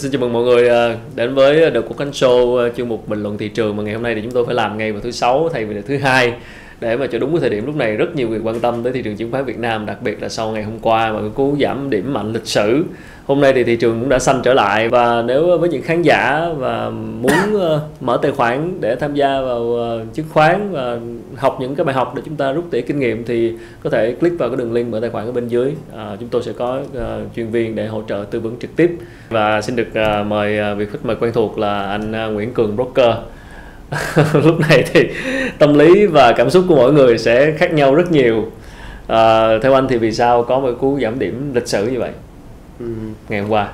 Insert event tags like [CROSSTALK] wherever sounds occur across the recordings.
Xin chào mừng mọi người à, đến với The Quốc Khánh Show à, chuyên mục bình luận thị trường. Mà ngày hôm nay thì chúng tôi phải làm ngay vào thứ sáu thay vì là thứ hai. Để mà cho đúng cái thời điểm lúc này, rất nhiều người quan tâm tới thị trường chứng khoán Việt Nam, đặc biệt là sau ngày hôm qua mà cái cú giảm điểm mạnh lịch sử hôm nay thì thị trường cũng đã xanh trở lại và nếu với những khán giả và muốn [COUGHS] ờ, mở tài khoản để tham gia vào ờ, chứng khoán và học những cái bài học để chúng ta rút tỉa kinh nghiệm thì có thể click vào cái đường link mở tài khoản ở bên dưới. À, chúng tôi sẽ có chuyên viên để hỗ trợ tư vấn trực tiếp. Và xin được mời vị khách mời quen thuộc là anh Nguyễn Cường Broker. [LAUGHS] Lúc này thì tâm lý và cảm xúc của mỗi người sẽ khác nhau rất nhiều. À, theo anh thì vì sao có một cú giảm điểm lịch sử như vậy. Ngày hôm qua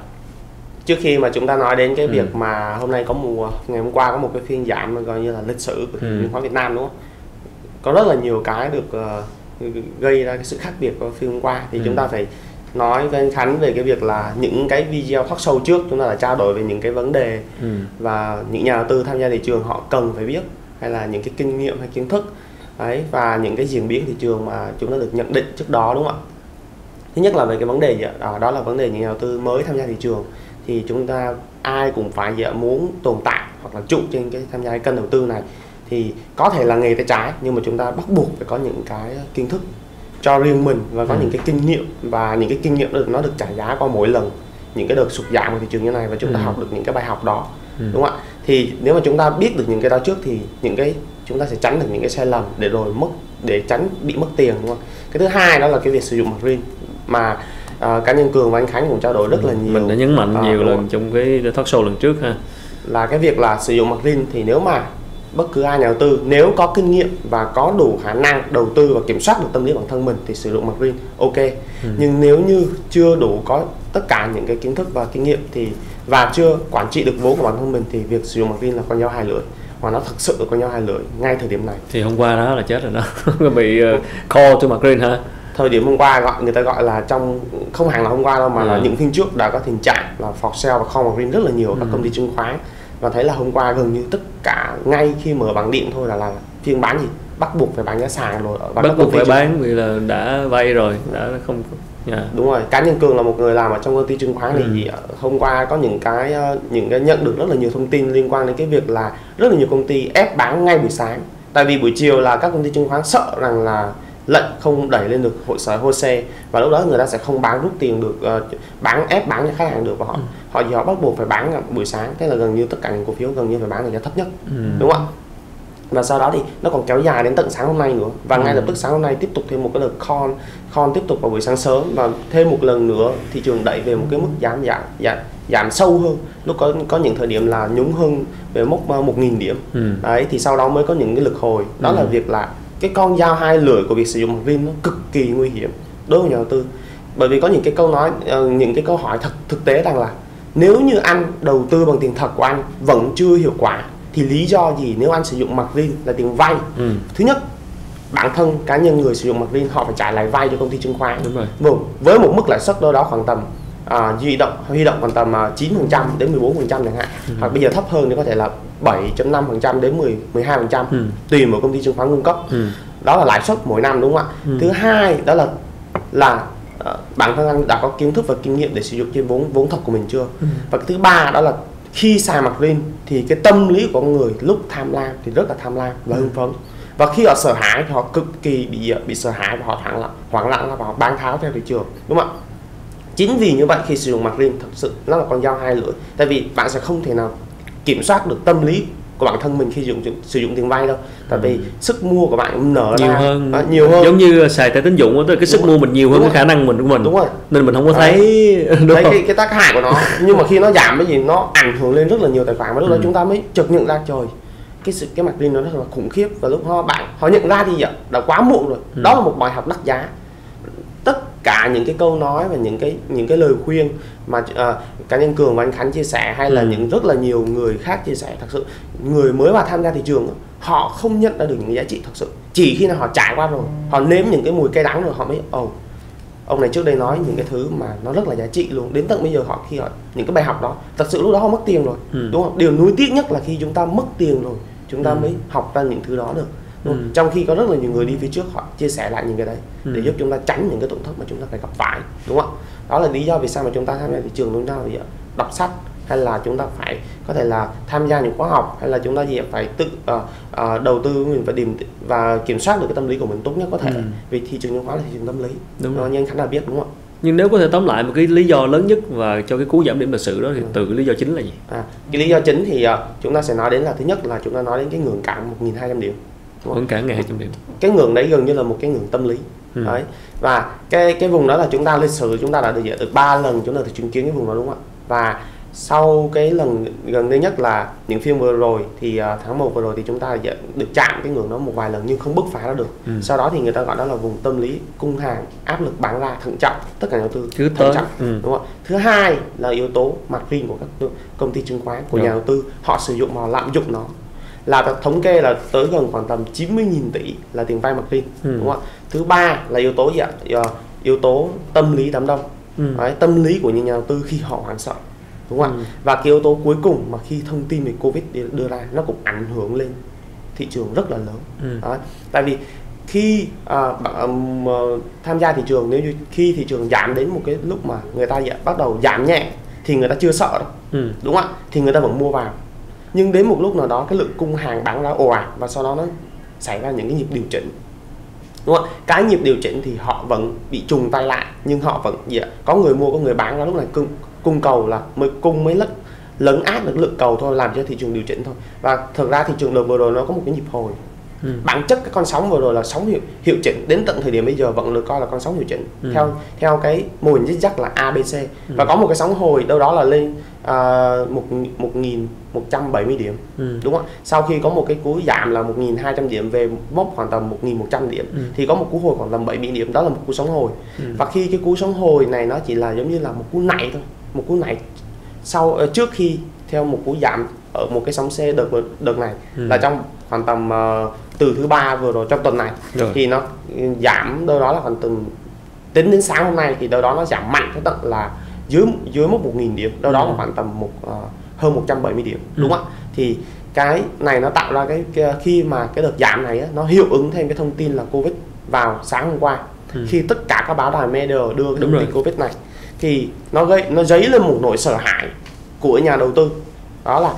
Trước khi mà chúng ta nói đến cái Ừ. việc mà hôm nay có mùa ngày hôm qua có một cái phiên giảm coi như là lịch sử của thị Ừ. trường chứng khoán Việt Nam đúng không? Có rất là nhiều cái được ờ, gây ra cái sự khác biệt của phiên hôm qua thì Ừ. chúng ta phải nói với anh Khánh về cái việc là những cái video talk show trước chúng ta đã trao đổi về những cái vấn đề ừ. và những nhà đầu tư tham gia thị trường họ cần phải biết hay là những cái kinh nghiệm hay kiến thức đấy và những cái diễn biến thị trường mà chúng ta được nhận định trước đó đúng không ạ thứ nhất là về cái vấn đề gì ạ? đó, đó là vấn đề những nhà đầu tư mới tham gia thị trường thì chúng ta ai cũng phải gì ạ? muốn tồn tại hoặc là trụ trên cái tham gia cái kênh đầu tư này thì có thể là nghề tay trái nhưng mà chúng ta bắt buộc phải có những cái kiến thức cho riêng mình và có Ừ. những cái kinh nghiệm và những cái kinh nghiệm được nó được trả giá qua mỗi lần những cái đợt sụt giảm của thị trường như này và chúng ta Ừ. học được những cái bài học đó Ừ. đúng không ạ thì nếu mà chúng ta biết được những cái đó trước thì những cái chúng ta sẽ tránh được những cái sai lầm để rồi mất để tránh bị mất tiền đúng không cái thứ hai đó là cái việc sử dụng riêng mà à, cá nhân cường và anh khánh cũng trao đổi rất là nhiều. mình đã nhấn mạnh À, nhiều lần trong cái talk show lần trước ha. Là cái việc là sử dụng mặt riêng thì nếu mà bất cứ ai nhà đầu tư nếu có kinh nghiệm và có đủ khả năng đầu tư và kiểm soát được tâm lý bản thân mình thì sử dụng mặt riêng ok. Ừ. nhưng nếu như chưa đủ có tất cả những cái kiến thức và kinh nghiệm thì và chưa quản trị được vốn của bản thân mình thì việc sử dụng mặt riêng là con dao hai lưỡi. Và nó thật sự là con dao hai lưỡi ngay thời điểm này. Thì hôm qua đó là chết rồi đó. [LAUGHS] Bị uh, call to mặt green ha thời điểm hôm qua gọi người ta gọi là trong không hẳn là hôm qua đâu mà là Ừ. những phiên trước đã có tình trạng là for sale và mặt riêng rất là nhiều ở các Ừ. công ty chứng khoán và thấy là hôm qua gần như tất cả ngay khi mở bảng điện thôi là là phiên bán gì bắt buộc phải bán giá sàn rồi và bắt buộc phải chứng- bán vì là đã vay rồi đã không yeah. đúng rồi cá nhân cường là một người làm ở trong công ty chứng khoán Ừ. thì hôm qua có những cái ờ, những cái nhận được rất là nhiều thông tin liên quan đến cái việc là rất là nhiều công ty ép bán ngay buổi sáng tại vì buổi chiều là các công ty chứng khoán sợ rằng là lệnh không đẩy lên được hội sở HOSE và lúc đó người ta sẽ không bán rút tiền được ờ, bán ép bán cho khách hàng được và họ Ừ. họ gì họ bắt buộc phải bán buổi sáng thế là gần như tất cả những cổ phiếu gần như phải bán ở giá thấp nhất ừ. đúng không ạ và sau đó thì nó còn kéo dài đến tận sáng hôm nay nữa và ngay Ừ. lập tức sáng hôm nay tiếp tục thêm một cái đợt con con tiếp tục vào buổi sáng sớm và thêm một lần nữa thị trường đẩy về một cái mức giảm giảm giảm giảm sâu hơn lúc có có những thời điểm là nhúng hơn về mốc ờ, một nghìn điểm Ừ. đấy thì sau đó mới có những cái lực hồi đó Ừ. là việc là cái con dao hai lưỡi của việc sử dụng margin nó cực kỳ nguy hiểm đối với nhà đầu tư. Bởi vì có những cái câu nói ờ, những cái câu hỏi thật thực tế rằng là nếu như anh đầu tư bằng tiền thật của anh vẫn chưa hiệu quả thì lý do gì nếu anh sử dụng margin là tiền vay? Ừ. thứ nhất bản thân cá nhân người sử dụng margin họ phải trả lại vay cho công ty chứng khoán. Đúng rồi. Vâng, với một mức lãi suất đâu đó khoảng tầm à, huy động huy động khoảng tầm à, 9% đến 14% chẳng hạn Ừ. hoặc bây giờ thấp hơn thì có thể là 7.5% đến 10 12% Ừ. tùy mỗi công ty chứng khoán cung cấp Ừ. đó là lãi suất mỗi năm đúng không ạ Ừ. thứ hai đó là là ờ, bản thân anh đã có kiến thức và kinh nghiệm để sử dụng trên vốn vốn thật của mình chưa Ừ. và cái thứ ba đó là khi xài mặt riêng thì cái tâm lý của con người lúc tham lam thì rất là tham lam và hưng phấn và khi họ sợ hãi thì họ cực kỳ bị bị sợ hãi và họ hoảng loạn hoảng loạn và họ bán tháo theo thị trường đúng không ạ chính vì như vậy khi sử dụng mặt riêng thật sự nó là con dao hai lưỡi. Tại vì bạn sẽ không thể nào kiểm soát được tâm lý của bản thân mình khi sử dụng sử dụng tiền vay đâu. Tại vì sức mua của bạn nở nhiều ra hơn. à, nhiều hơn. Giống như xài thẻ tín dụng là cái sức Đúng mua mình nhiều hơn cái khả năng mình của mình. Đúng rồi. Nên mình không có thấy. [LAUGHS] Đúng thấy không? cái, cái tác hại của nó. Nhưng mà khi nó giảm cái gì nó ảnh hưởng lên rất là nhiều tài khoản. Và lúc đó Ừ. chúng ta mới chợt nhận ra trời cái sự cái mặt riêng nó rất là khủng khiếp. Và lúc họ bạn họ nhận ra thì vậy đã quá muộn rồi. Ừ. đó là một bài học đắt giá. Tất cả những cái câu nói và những cái những cái lời khuyên mà à, cá nhân cường và anh khánh chia sẻ hay là Ừ. những rất là nhiều người khác chia sẻ thật sự người mới vào tham gia thị trường họ không nhận ra được những giá trị thật sự chỉ khi nào họ trải qua rồi họ nếm những cái mùi cay đắng rồi họ mới ồ ông này trước đây nói những cái thứ mà nó rất là giá trị luôn đến tận bây giờ họ khi họ những cái bài học đó thật sự lúc đó họ mất tiền rồi Ừ. đúng không điều nuối tiếc nhất là khi chúng ta mất tiền rồi chúng ta Ừ. mới học ra những thứ đó được? Ừ. trong khi có rất là nhiều người đi phía trước họ chia sẻ lại những cái đấy Ừ. để giúp chúng ta tránh những cái tổn thất mà chúng ta phải gặp phải đúng không đó là lý do vì sao mà chúng ta tham gia thị trường chúng ta phải đọc sách hay là chúng ta phải có thể là tham gia những khóa học hay là chúng ta gì phải tự uh, uh, đầu tư mình phải điểm và kiểm soát được cái tâm lý của mình tốt nhất có thể Ừ. vì thị trường chứng khoán là thị trường tâm lý Đúng rồi. như anh Khánh đã biết đúng không nhưng nếu có thể tóm lại một cái lý do lớn nhất và cho cái cú giảm điểm lịch sử đó thì Ừ. từ cái lý do chính là gì à, cái lý do chính thì uh, chúng ta sẽ nói đến là thứ nhất là chúng ta nói đến cái ngưỡng cản 1.200 điểm vẫn cả ngày trong điểm cái ngưỡng đấy gần như là một cái ngưỡng tâm lý Ừ. đấy và cái cái vùng đó là chúng ta lịch sử chúng ta đã được được ba lần chúng ta được chứng kiến cái vùng đó đúng không ạ và sau cái lần gần đây nhất là những phiên vừa rồi thì à, tháng 1 vừa rồi thì chúng ta đã được chạm cái ngưỡng đó một vài lần nhưng không bứt phá ra được Ừ. sau đó thì người ta gọi đó là vùng tâm lý cung hàng áp lực bán ra thận trọng tất cả nhà đầu tư cứ thận tới trọng ừ. đúng không ạ? thứ hai là yếu tố margin của các công ty chứng khoán của Đúng. nhà đầu tư họ sử dụng họ lạm dụng nó là thống kê là tới gần khoảng tầm 90.000 tỷ là tiền vay margin Ừ. đúng không ạ thứ ba là yếu tố gì ạ Ờ, yếu tố tâm lý đám đông Ừ. Đấy, tâm lý của những nhà đầu tư khi họ hoảng sợ đúng không Ừ. ạ và cái yếu tố cuối cùng mà khi thông tin về covid đưa- ra nó cũng ảnh hưởng lên thị trường rất là lớn Ừ. Đấy. tại vì khi à, bạn, ờ, tham gia thị trường nếu như khi thị trường giảm đến một cái lúc mà người ta dạ- bắt đầu giảm nhẹ thì người ta chưa sợ đâu Ừ. đúng không ạ thì người ta vẫn mua vào nhưng đến một lúc nào đó, cái lượng cung hàng bán ra ồ ạt và sau đó nó xảy ra những cái nhịp điều chỉnh. Đúng không ạ? Cái nhịp điều chỉnh thì họ vẫn bị trùng tay lại, nhưng họ vẫn gì ạ? có người mua, có người bán ra lúc này cung cung cầu là mới, cung mới lất lấn át được lượng cầu thôi, làm cho thị trường điều chỉnh thôi. Và thực ra thị trường đợt vừa rồi nó có một cái nhịp hồi. Ừ. bản chất cái con sóng vừa rồi là sóng hiệu, hiệu chỉnh đến tận thời điểm bây giờ vẫn được coi là con sóng hiệu chỉnh Ừ. theo theo cái mô hình dích dắc là ABC và có một cái sóng hồi đâu đó là lên à, một một nghìn một trăm bảy mươi điểm Ừ. đúng không sau khi có một cái cú giảm là 1.200 điểm về mốc khoảng tầm 1.100 điểm Ừ. thì có một cú hồi khoảng tầm 70 điểm đó là một cú sóng hồi Ừ. và khi cái cú sóng hồi này nó chỉ là giống như là một cú nảy thôi một cú nảy sau ờ, trước khi theo một cú giảm ở một cái sóng C đợt đợt này Ừ. là trong khoảng tầm ờ, từ thứ ba vừa rồi trong tuần này Rồi. thì nó giảm đâu đó là khoảng tầm tính đến sáng hôm nay thì đâu đó nó giảm mạnh tới tận là dưới dưới mức 1.000 điểm đâu đó Ừ. khoảng tầm một ờ, hơn 170 điểm Ừ. đúng không ạ thì cái này nó tạo ra cái, cái khi mà cái đợt giảm này á, nó hiệu ứng thêm cái thông tin là covid vào sáng hôm qua Ừ. khi tất cả các báo đài media đưa cái Đúng thông tin covid này thì nó gây nó dấy lên một nỗi sợ hãi của nhà đầu tư đó là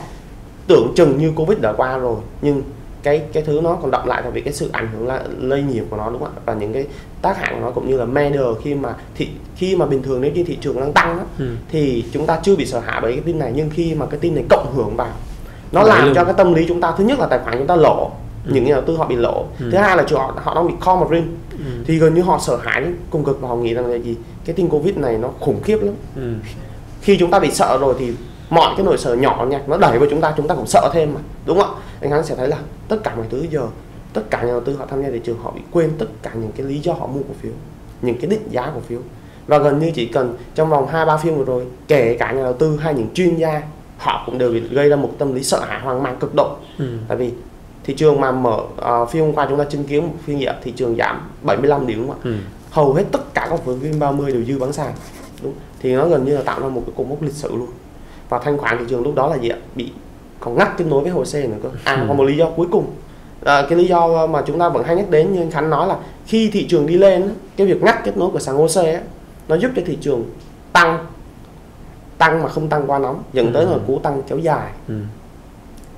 tưởng chừng như covid đã qua rồi nhưng cái cái thứ nó còn động lại tại vì cái sự ảnh hưởng là lây nhiễm của nó đúng không ạ và những cái tác hại của nó cũng như là media khi mà thị khi mà bình thường nếu như thị trường đang tăng á, Ừ. thì chúng ta chưa bị sợ hãi bởi cái tin này nhưng khi mà cái tin này cộng hưởng vào nó Đẩy làm luôn. cho cái tâm lý chúng ta thứ nhất là tài khoản chúng ta lỗ Ừ. những nhà đầu tư họ bị lỗ Ừ. thứ hai là họ họ đang bị call margin Ừ. thì gần như họ sợ hãi cùng cực và họ nghĩ rằng là gì cái tin covid này nó khủng khiếp lắm Ừ. khi chúng ta bị sợ rồi thì mọi cái nỗi sợ nhỏ nhặt nó đẩy vào chúng ta chúng ta cũng sợ thêm mà đúng không ạ anh hắn sẽ thấy là tất cả mọi thứ giờ tất cả nhà đầu tư họ tham gia thị trường họ bị quên tất cả những cái lý do họ mua cổ phiếu những cái định giá cổ phiếu. Và gần như chỉ cần trong vòng hai ba phiên vừa rồi kể cả nhà đầu tư hay những chuyên gia họ cũng đều bị gây ra một tâm lý sợ hãi hoang mang cực độ. Ừ. tại vì thị trường mà mở uh, phiên hôm qua chúng ta chứng kiến một phiên giảm thị trường giảm 75 điểm đúng không ạ? Ừ. hầu hết tất cả các cổ phiếu VN30 đều dư bán sàn đúng. Thì nó gần như là tạo ra một cái cột mốc lịch sử luôn. Và thanh khoản thị trường lúc đó là gì ạ? Bị còn ngắt kết nối với hồ sê nữa cơ. À Ừ. còn một lý do cuối cùng. À, cái lý do mà chúng ta vẫn hay nhắc đến như anh Khánh nói là khi thị trường đi lên cái việc ngắt kết nối của sàn HOSE á, nó giúp cho thị trường tăng tăng mà không tăng quá nóng. Dẫn tới Ừ. là cú tăng kéo dài. Ừ.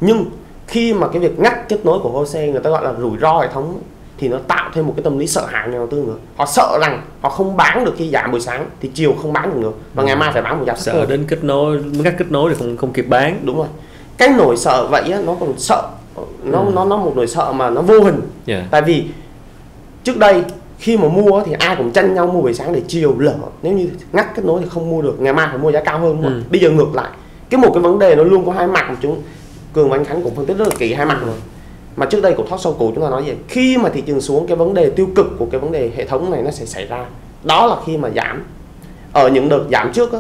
nhưng khi mà cái việc ngắt kết nối của HOSE người ta gọi là rủi ro hệ thống thì nó tạo thêm một cái tâm lý sợ hãi nhà đầu tư nữa. Họ sợ rằng họ không bán được khi giảm buổi sáng thì chiều không bán được nữa. Và ngày mai phải bán một giá sợ đến kết nối ngắt kết nối thì không không kịp bán. Đúng rồi cái nỗi sợ vậy á, nó còn sợ nó Ừ. nó nó một nỗi sợ mà nó vô hình yeah. tại vì trước đây khi mà mua thì ai cũng tranh nhau mua buổi sáng để chiều lỡ nếu như ngắt kết nối thì không mua được ngày mai phải mua giá cao hơn? Ừ. bây giờ ngược lại cái một cái vấn đề nó luôn có hai mặt mà chúng cường và anh khánh cũng phân tích rất là kỹ hai mặt rồi mà trước đây của talk show cũ chúng ta nói gì khi mà thị trường xuống cái vấn đề tiêu cực của cái vấn đề hệ thống này nó sẽ xảy ra đó là khi mà giảm ở những đợt giảm trước á,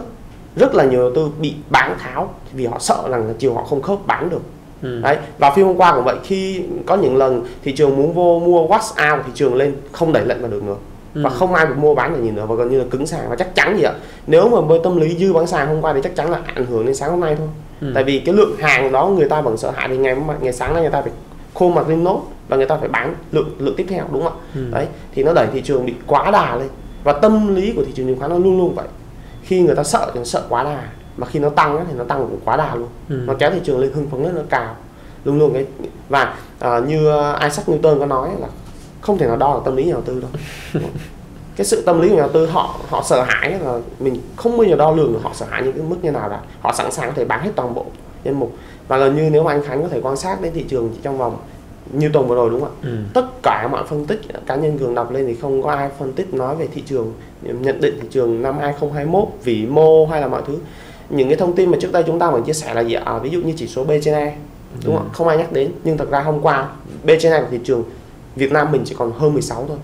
rất là nhiều đầu tư bị bán tháo vì họ sợ rằng là chiều họ không khớp bán được Ừ. đấy và phiên hôm qua cũng vậy khi có những lần thị trường muốn vô mua out thị trường lên không đẩy lệnh vào được nữa Ừ. và không ai được mua bán được nhìn nữa và gần như là cứng sàn và chắc chắn gì ạ nếu mà với tâm lý dư bán sàn hôm qua thì chắc chắn là ảnh hưởng đến sáng hôm nay thôi Ừ. tại vì cái lượng hàng đó người ta vẫn sợ hãi thì ngày ngày sáng nay người ta phải khô mặt lên nốt và người ta phải bán lượng lượng tiếp theo đúng không ạ Ừ. đấy thì nó đẩy thị trường bị quá đà lên và tâm lý của thị trường chứng khoán nó luôn luôn vậy khi người ta sợ thì nó sợ quá đà. Mà khi nó tăng thì nó tăng cũng quá đà luôn. Ừ. nó kéo thị trường lên hưng phấn rất là cao. Luôn luôn cái và à, như Isaac Newton có nói là không thể nào đo được tâm lý nhà đầu tư đâu. [LAUGHS] Cái sự tâm lý của nhà đầu tư họ họ sợ hãi là mình không bao giờ đo lường được họ sợ hãi những cái mức như nào đã. Họ sẵn sàng có thể bán hết toàn bộ danh mục. Và gần như nếu mà anh Khánh có thể quan sát đến thị trường chỉ trong vòng như tuần vừa rồi đúng không ạ? Ừ. tất cả mọi phân tích cá nhân cường đọc lên thì không có ai phân tích nói về thị trường nhận định thị trường năm 2021 vĩ mô hay là mọi thứ. Những cái thông tin mà trước đây chúng ta vẫn chia sẻ là gì ạ? À, ví dụ như chỉ số B trên E đúng không ạ? Không ai nhắc đến nhưng thật ra hôm qua B trên E của thị trường Việt Nam mình chỉ còn hơn 16 thôi.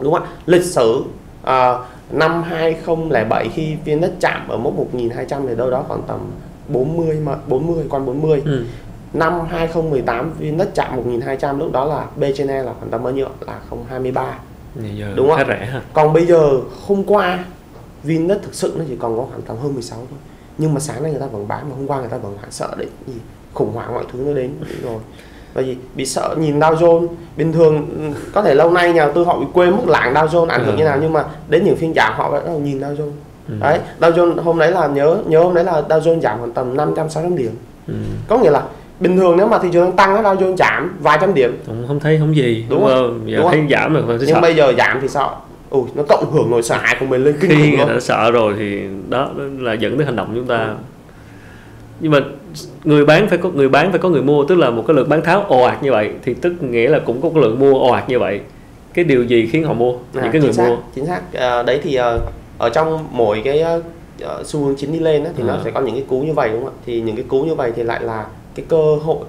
Đúng không ạ? Lịch sử à, năm 2007 khi VN Index chạm ở mốc 1200 thì đâu đó khoảng tầm 40 mà 40 còn 40 Ừ. năm 2018 VN Index chạm 1200 lúc đó là B trên E là khoảng tầm bao nhiêu là 023 Vậy giờ Đúng không? rẻ ha. Còn bây giờ hôm qua VN Index thực sự nó chỉ còn có khoảng tầm hơn 16 thôi. Nhưng mà sáng nay người ta vẫn bán mà hôm qua người ta vẫn hoảng sợ đấy. Gì khủng hoảng mọi thứ nó đến. Rồi. Bởi vì bị sợ nhìn Dow Jones. Bình thường ừ, có thể lâu nay nhà đầu tư họ bị quên mất lạng Dow Jones ảnh hưởng Ừ. như nào. Nhưng mà đến những phiên giảm họ bắt đầu nhìn Dow Jones. Ừ. đấy Dow Jones hôm đấy là nhớ nhớ hôm đấy là Dow Jones giảm khoảng tầm 500 600 điểm. Ừ. có nghĩa là bình thường nếu mà thị trường tăng nó Dow Jones giảm vài trăm điểm. Không, không thấy không gì. Đúng đúng, không? không? giờ Đúng thấy giảm rồi nhưng sợ. bây giờ giảm thì sao ui nó cộng hưởng nỗi sợ hãi của mình lên kinh khi người ta sợ rồi thì đó là dẫn tới hành động chúng ta. Nhưng mà người bán phải có người bán phải có người mua tức là một cái lượng bán tháo ồ ạt như vậy thì tức nghĩa là cũng có cái lượng mua ồ ạt như vậy. Cái điều gì khiến họ mua? À, những cái người xác, mua. chính xác. Ờ, đấy thì ờ, ở trong mỗi cái ờ, xu hướng chính đi lên á, thì nó À. sẽ có những cái cú như vậy đúng không ạ? Thì những cái cú như vậy thì lại là cái cơ hội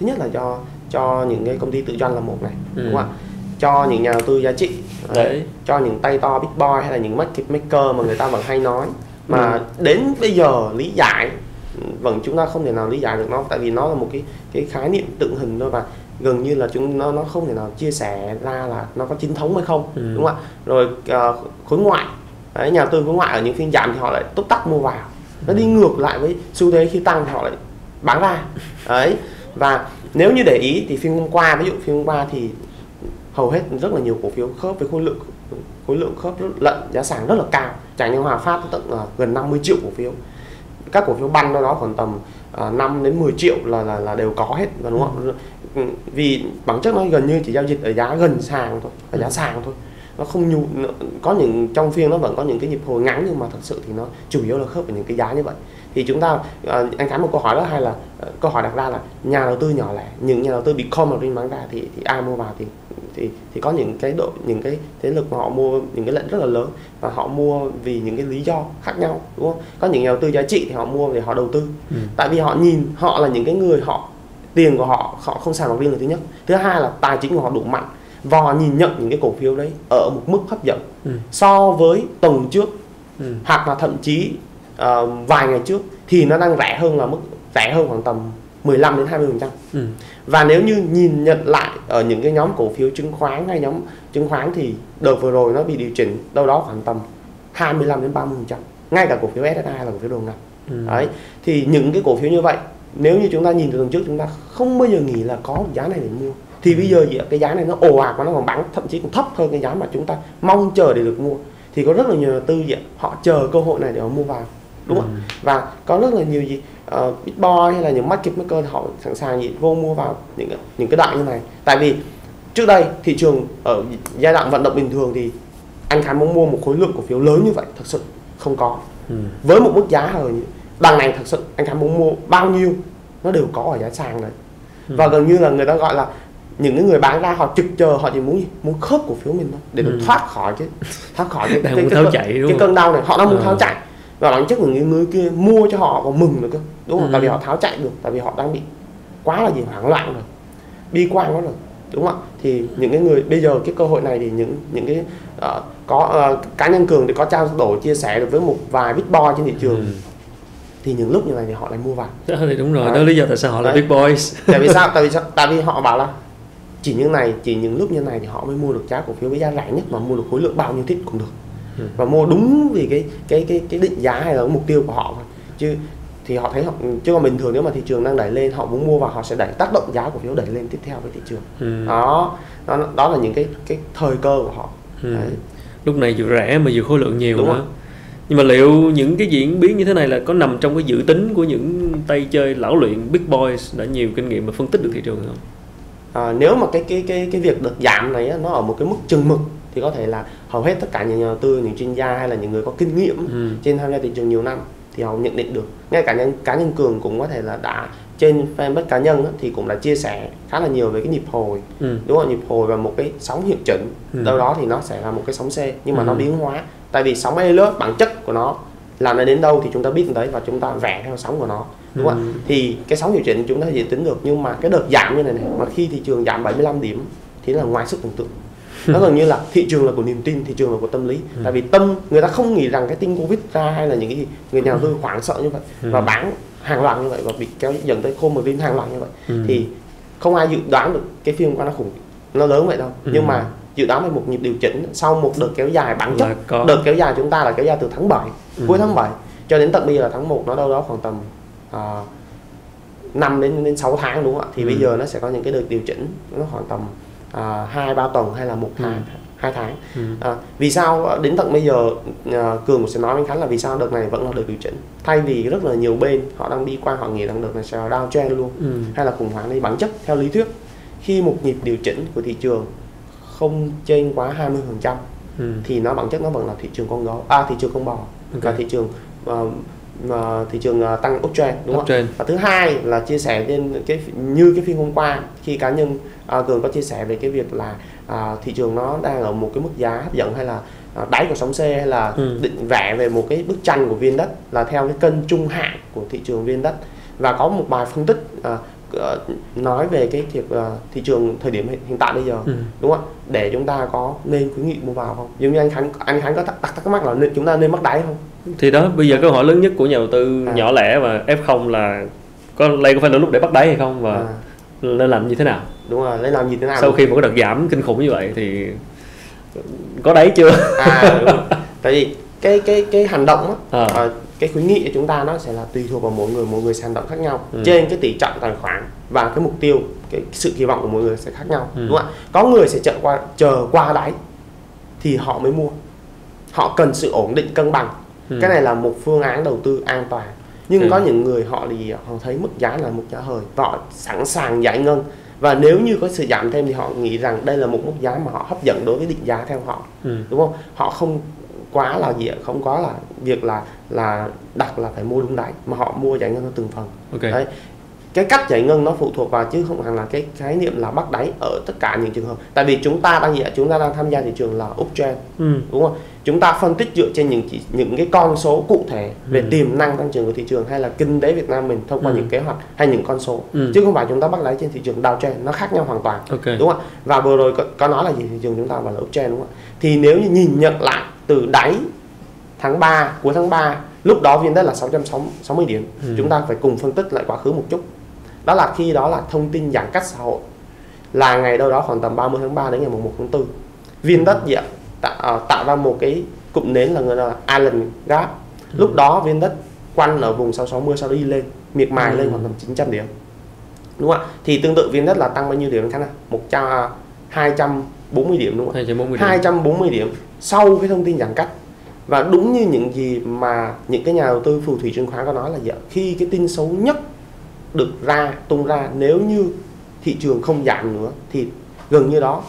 thứ nhất là cho cho những cái công ty tự doanh là một này Ừ. đúng không ạ cho những nhà đầu tư giá trị đấy cho những tay to big boy hay là những market maker mà người ta vẫn hay nói mà Ừ. đến bây giờ lý giải vẫn chúng ta không thể nào lý giải được nó tại vì nó là một cái cái khái niệm tượng hình thôi và gần như là chúng nó nó không thể nào chia sẻ ra là nó có chính thống hay không Ừ. đúng không ạ rồi ờ, khối ngoại đấy, nhà đầu tư khối ngoại ở những phiên giảm thì họ lại túc tắc mua vào nó đi ngược lại với xu thế khi tăng thì họ lại bán ra. Đấy. Và nếu như để ý thì phiên hôm qua ví dụ phiên hôm qua thì hầu hết rất là nhiều cổ phiếu khớp với khối lượng khối lượng khớp rất, lận giá sàn rất là cao. Chẳng như Hòa Phát tận ờ, gần 50 triệu cổ phiếu. Các cổ phiếu banh đó đó khoảng tầm uh, 5 đến 10 triệu là là, là đều có hết và đúng không? Ừ, vì bản chất nó gần như chỉ giao dịch ở giá gần sàn thôi ở giá sàn thôi. Nó không nhu có những trong phiên nó vẫn có những cái nhịp hồi ngắn nhưng mà thật sự thì nó chủ yếu là khớp với những cái giá như vậy thì chúng ta ờ, anh Khánh một câu hỏi đó hay là ờ, câu hỏi đặt ra là nhà đầu tư nhỏ lẻ những nhà đầu tư bị com margin bán ra thì thì ai mua vào thì thì thì có những cái độ những cái thế lực mà họ mua những cái lệnh rất là lớn và họ mua vì những cái lý do khác nhau đúng không có những nhà đầu tư giá trị thì họ mua để họ đầu tư Ừ. tại vì họ nhìn họ là những cái người họ tiền của họ họ không sàn bạc riêng là thứ nhất thứ hai là tài chính của họ đủ mạnh và họ nhìn nhận những cái cổ phiếu đấy ở một mức hấp dẫn Ừ. so với tuần trước Ừ. hoặc là thậm chí ờ, vài ngày trước thì nó đang rẻ hơn là mức rẻ hơn khoảng tầm 15 đến 20 phần trăm. Ừ. và nếu như nhìn nhận lại ở những cái nhóm cổ phiếu chứng khoán hay nhóm chứng khoán thì đợt vừa rồi nó bị điều chỉnh đâu đó khoảng tầm 25 đến 30 phần trăm ngay cả cổ phiếu SSI là cổ phiếu đầu ngành Ừ. đấy thì những cái cổ phiếu như vậy nếu như chúng ta nhìn từ tuần trước chúng ta không bao giờ nghĩ là có giá này để mua. Thì bây giờ cái giá này nó ồ ạt và nó còn bán thậm chí còn thấp hơn cái giá mà chúng ta mong chờ để được mua. Thì có rất là nhiều đầu tư ạ? họ chờ cơ hội này để họ mua vào đúng không Ừ. và có rất là nhiều gì uh, big boy hay là những market maker họ sẵn sàng gì vô mua vào những cái- những cái đoạn như này tại vì trước đây thị trường ở giai đoạn vận động bình thường thì anh Khánh muốn mua một khối lượng cổ phiếu lớn như vậy thật sự không có Ừ. với một mức giá như- đằng này thật sự anh Khánh muốn mua bao nhiêu nó đều có ở giá sàn đấy Ừ. và gần như là người ta gọi là những cái người bán ra họ trực chờ họ chỉ muốn gì muốn khớp cổ phiếu mình thôi để được Ừ. thoát khỏi cái thoát khỏi cái [LAUGHS] cái, cái, chạy đúng cái không? cơn đau này họ đang muốn Ờ. tháo chạy và bản chất của những người kia mua cho họ còn mừng nữa cơ đúng không Ừ. tại vì họ tháo chạy được tại vì họ đang bị quá là gì hoảng loạn rồi bi quan quá rồi đúng không ạ thì những cái người bây giờ cái cơ hội này thì những những cái ờ, có ờ, cá nhân cường thì có trao đổi chia sẻ được với một vài big boy trên thị trường Ừ. thì những lúc như này thì họ lại mua vào [LAUGHS] thì đúng rồi Đấy. đó là lý do tại sao họ là Đấy. big boys [LAUGHS] tại vì sao tại vì [LAUGHS] sao tại vì họ bảo là chỉ những này chỉ những lúc như này thì họ mới mua được giá cổ phiếu với giá rẻ nhất mà mua được khối lượng bao nhiêu thích cũng được. Và mua đúng vì cái cái cái cái định giá hay là mục tiêu của họ chứ thì họ thấy họ chứ còn bình thường nếu mà thị trường đang đẩy lên họ muốn mua vào họ sẽ đẩy tác động giá cổ phiếu đẩy lên tiếp theo với thị trường Ừ. đó đó đó là những cái cái thời cơ của họ Ừ. Đấy. lúc này vừa rẻ mà vừa khối lượng nhiều Đúng nữa rồi. nhưng mà liệu những cái diễn biến như thế này là có nằm trong cái dự tính của những tay chơi lão luyện big boys đã nhiều kinh nghiệm và phân tích được thị trường không à, nếu mà cái cái cái cái việc đợt giảm này nó ở một cái mức chừng mực thì có thể là hầu hết tất cả những nhà đầu tư những chuyên gia hay là những người có kinh nghiệm ừ. trên tham gia thị trường nhiều năm thì họ nhận định được ngay cả nhân cá nhân cường cũng có thể là đã trên fanpage cá nhân thì cũng đã chia sẻ khá là nhiều về cái nhịp hồi Ừ. đúng không nhịp hồi và một cái sóng hiệu chỉnh Ừ. đâu đó thì nó sẽ là một cái sóng C nhưng mà Ừ. nó biến hóa tại vì sóng Elliott bản chất của nó là nó đến đâu thì chúng ta biết đấy và chúng ta vẽ theo sóng của nó đúng không Ừ. ạ thì cái sóng hiệu chỉnh chúng ta dự tính được nhưng mà cái đợt giảm như này này mà khi thị trường giảm 75 điểm thì là ngoài sức tưởng tượng nó gần như là thị trường là của niềm tin thị trường là của tâm lý Ừ. tại vì tâm người ta không nghĩ rằng cái tin covid ra hay là những cái gì người nhà đầu tư hoảng sợ như vậy Ừ. và bán hàng loạt như vậy và bị kéo dẫn tới khôn margin hàng loạt như vậy Ừ. thì không ai dự đoán được cái phiên qua nó khủng nó lớn vậy đâu Ừ. nhưng mà dự đoán về một nhịp điều chỉnh sau một đợt kéo dài bản chất có đợt kéo dài chúng ta là kéo dài từ tháng 7 Ừ. cuối tháng 7 cho đến tận bây giờ là tháng 1 nó đâu đó khoảng tầm uh, 5 đến đến 6 tháng đúng không ạ thì Ừ. bây giờ nó sẽ có những cái đợt điều chỉnh nó khoảng tầm uh, 2 3 tuần hay là một Ừ. tháng hai tháng ừ. À, vì sao đến tận bây giờ à, cường sẽ nói với khánh là vì sao đợt này vẫn là đợt điều chỉnh thay vì rất là nhiều bên họ đang đi qua họ nghĩ rằng đợt này sẽ downtrend luôn Ừ. hay là khủng hoảng đi bản chất theo lý thuyết khi một nhịp điều chỉnh của thị trường không trên quá 20% Ừ. thì nó bản chất nó vẫn là thị trường con gấu à thị trường con bò Ok. và thị trường ờ, mà thị trường ờ, tăng uptrend đúng không Uptrend. và thứ hai là chia sẻ trên cái như cái phiên hôm qua khi cá nhân à, cường có chia sẻ về cái việc là à, thị trường nó đang ở một cái mức giá hấp dẫn hay là à, đáy của sóng C hay là Ừ. định vẽ về một cái bức tranh của viên đất là theo cái kênh trung hạn của thị trường viên đất. Và có một bài phân tích à, ờ, nói về cái việc à, thị trường thời điểm hiện tại bây giờ Ừ. đúng không ạ? Để chúng ta có nên khuyến nghị mua vào không? Giống như anh khánh anh khánh có đặt thắc mắc là nên chúng ta nên mắc đáy không? Thì đó bây giờ câu hỏi lớn nhất của nhà đầu tư À. nhỏ lẻ và F0 là có đây có phải là lúc để bắt đáy hay không? Và à, nên làm như thế nào đúng rồi nên làm gì thế nào sau khi một cái đợt giảm kinh khủng như vậy thì có đáy chưa à đúng rồi. [LAUGHS] tại vì cái cái cái hành động á À. ờ, cái khuyến nghị của chúng ta nó sẽ là tùy thuộc vào mỗi người mỗi người sẽ hành động khác nhau Ừ. trên cái tỷ trọng tài khoản và cái mục tiêu cái sự kỳ vọng của mỗi người sẽ khác nhau Ừ. đúng không ạ có người sẽ chờ qua chờ qua đáy thì họ mới mua họ cần sự ổn định cân bằng Ừ. cái này là một phương án đầu tư an toàn nhưng Ừ. có những người họ thì họ thấy mức giá là mức giá hời và họ sẵn sàng giải ngân và nếu như có sự giảm thêm thì họ nghĩ rằng đây là một mức giá mà họ hấp dẫn đối với định giá theo họ Ừ. đúng không? Họ không quá là gì không có là việc là là đặt là phải mua đúng đáy mà họ mua giải ngân theo từng phần. Ok. Đấy. Cái cách giải ngân nó phụ thuộc vào chứ không hẳn là cái khái niệm là bắt đáy ở tất cả những trường hợp. Tại vì chúng ta đang gì chúng ta đang tham gia thị trường là uptrend ừ. đúng không chúng ta phân tích dựa trên những chỉ, những cái con số cụ thể về Ừ. tiềm năng tăng trưởng của thị trường hay là kinh tế Việt Nam mình thông qua Ừ. những kế hoạch hay những con số Ừ. chứ không phải chúng ta bắt đáy trên thị trường downtrend nó khác nhau hoàn toàn ok đúng không ạ và vừa rồi có, có nói là gì thị trường chúng ta vào là uptrend đúng không ạ thì nếu như nhìn nhận lại từ đáy tháng 3 cuối tháng 3 lúc đó viên đất là 660 điểm Ừ. chúng ta phải cùng phân tích lại quá khứ một chút đó là khi đó là thông tin giãn cách xã hội là ngày đâu đó khoảng tầm 30 tháng 3 đến ngày 1 tháng 4 viên đất gì ạ tạo, ờ, tạo ra một cái cụm nến là người là Island Gap. Lúc đó viên đất quanh ở vùng 660 sau đó đi lên miệt mài Ừ. lên khoảng tầm 900 điểm. Đúng không ạ? Thì tương tự viên đất là tăng bao nhiêu điểm khánh à 100 à, 240 điểm đúng không ạ? 240 điểm. 240 điểm sau cái thông tin giãn cách. Và đúng như những gì mà những cái nhà đầu tư phù thủy chứng khoán có nói là gì ạ? khi cái tin xấu nhất được ra tung ra nếu như thị trường không giảm nữa thì gần như đó.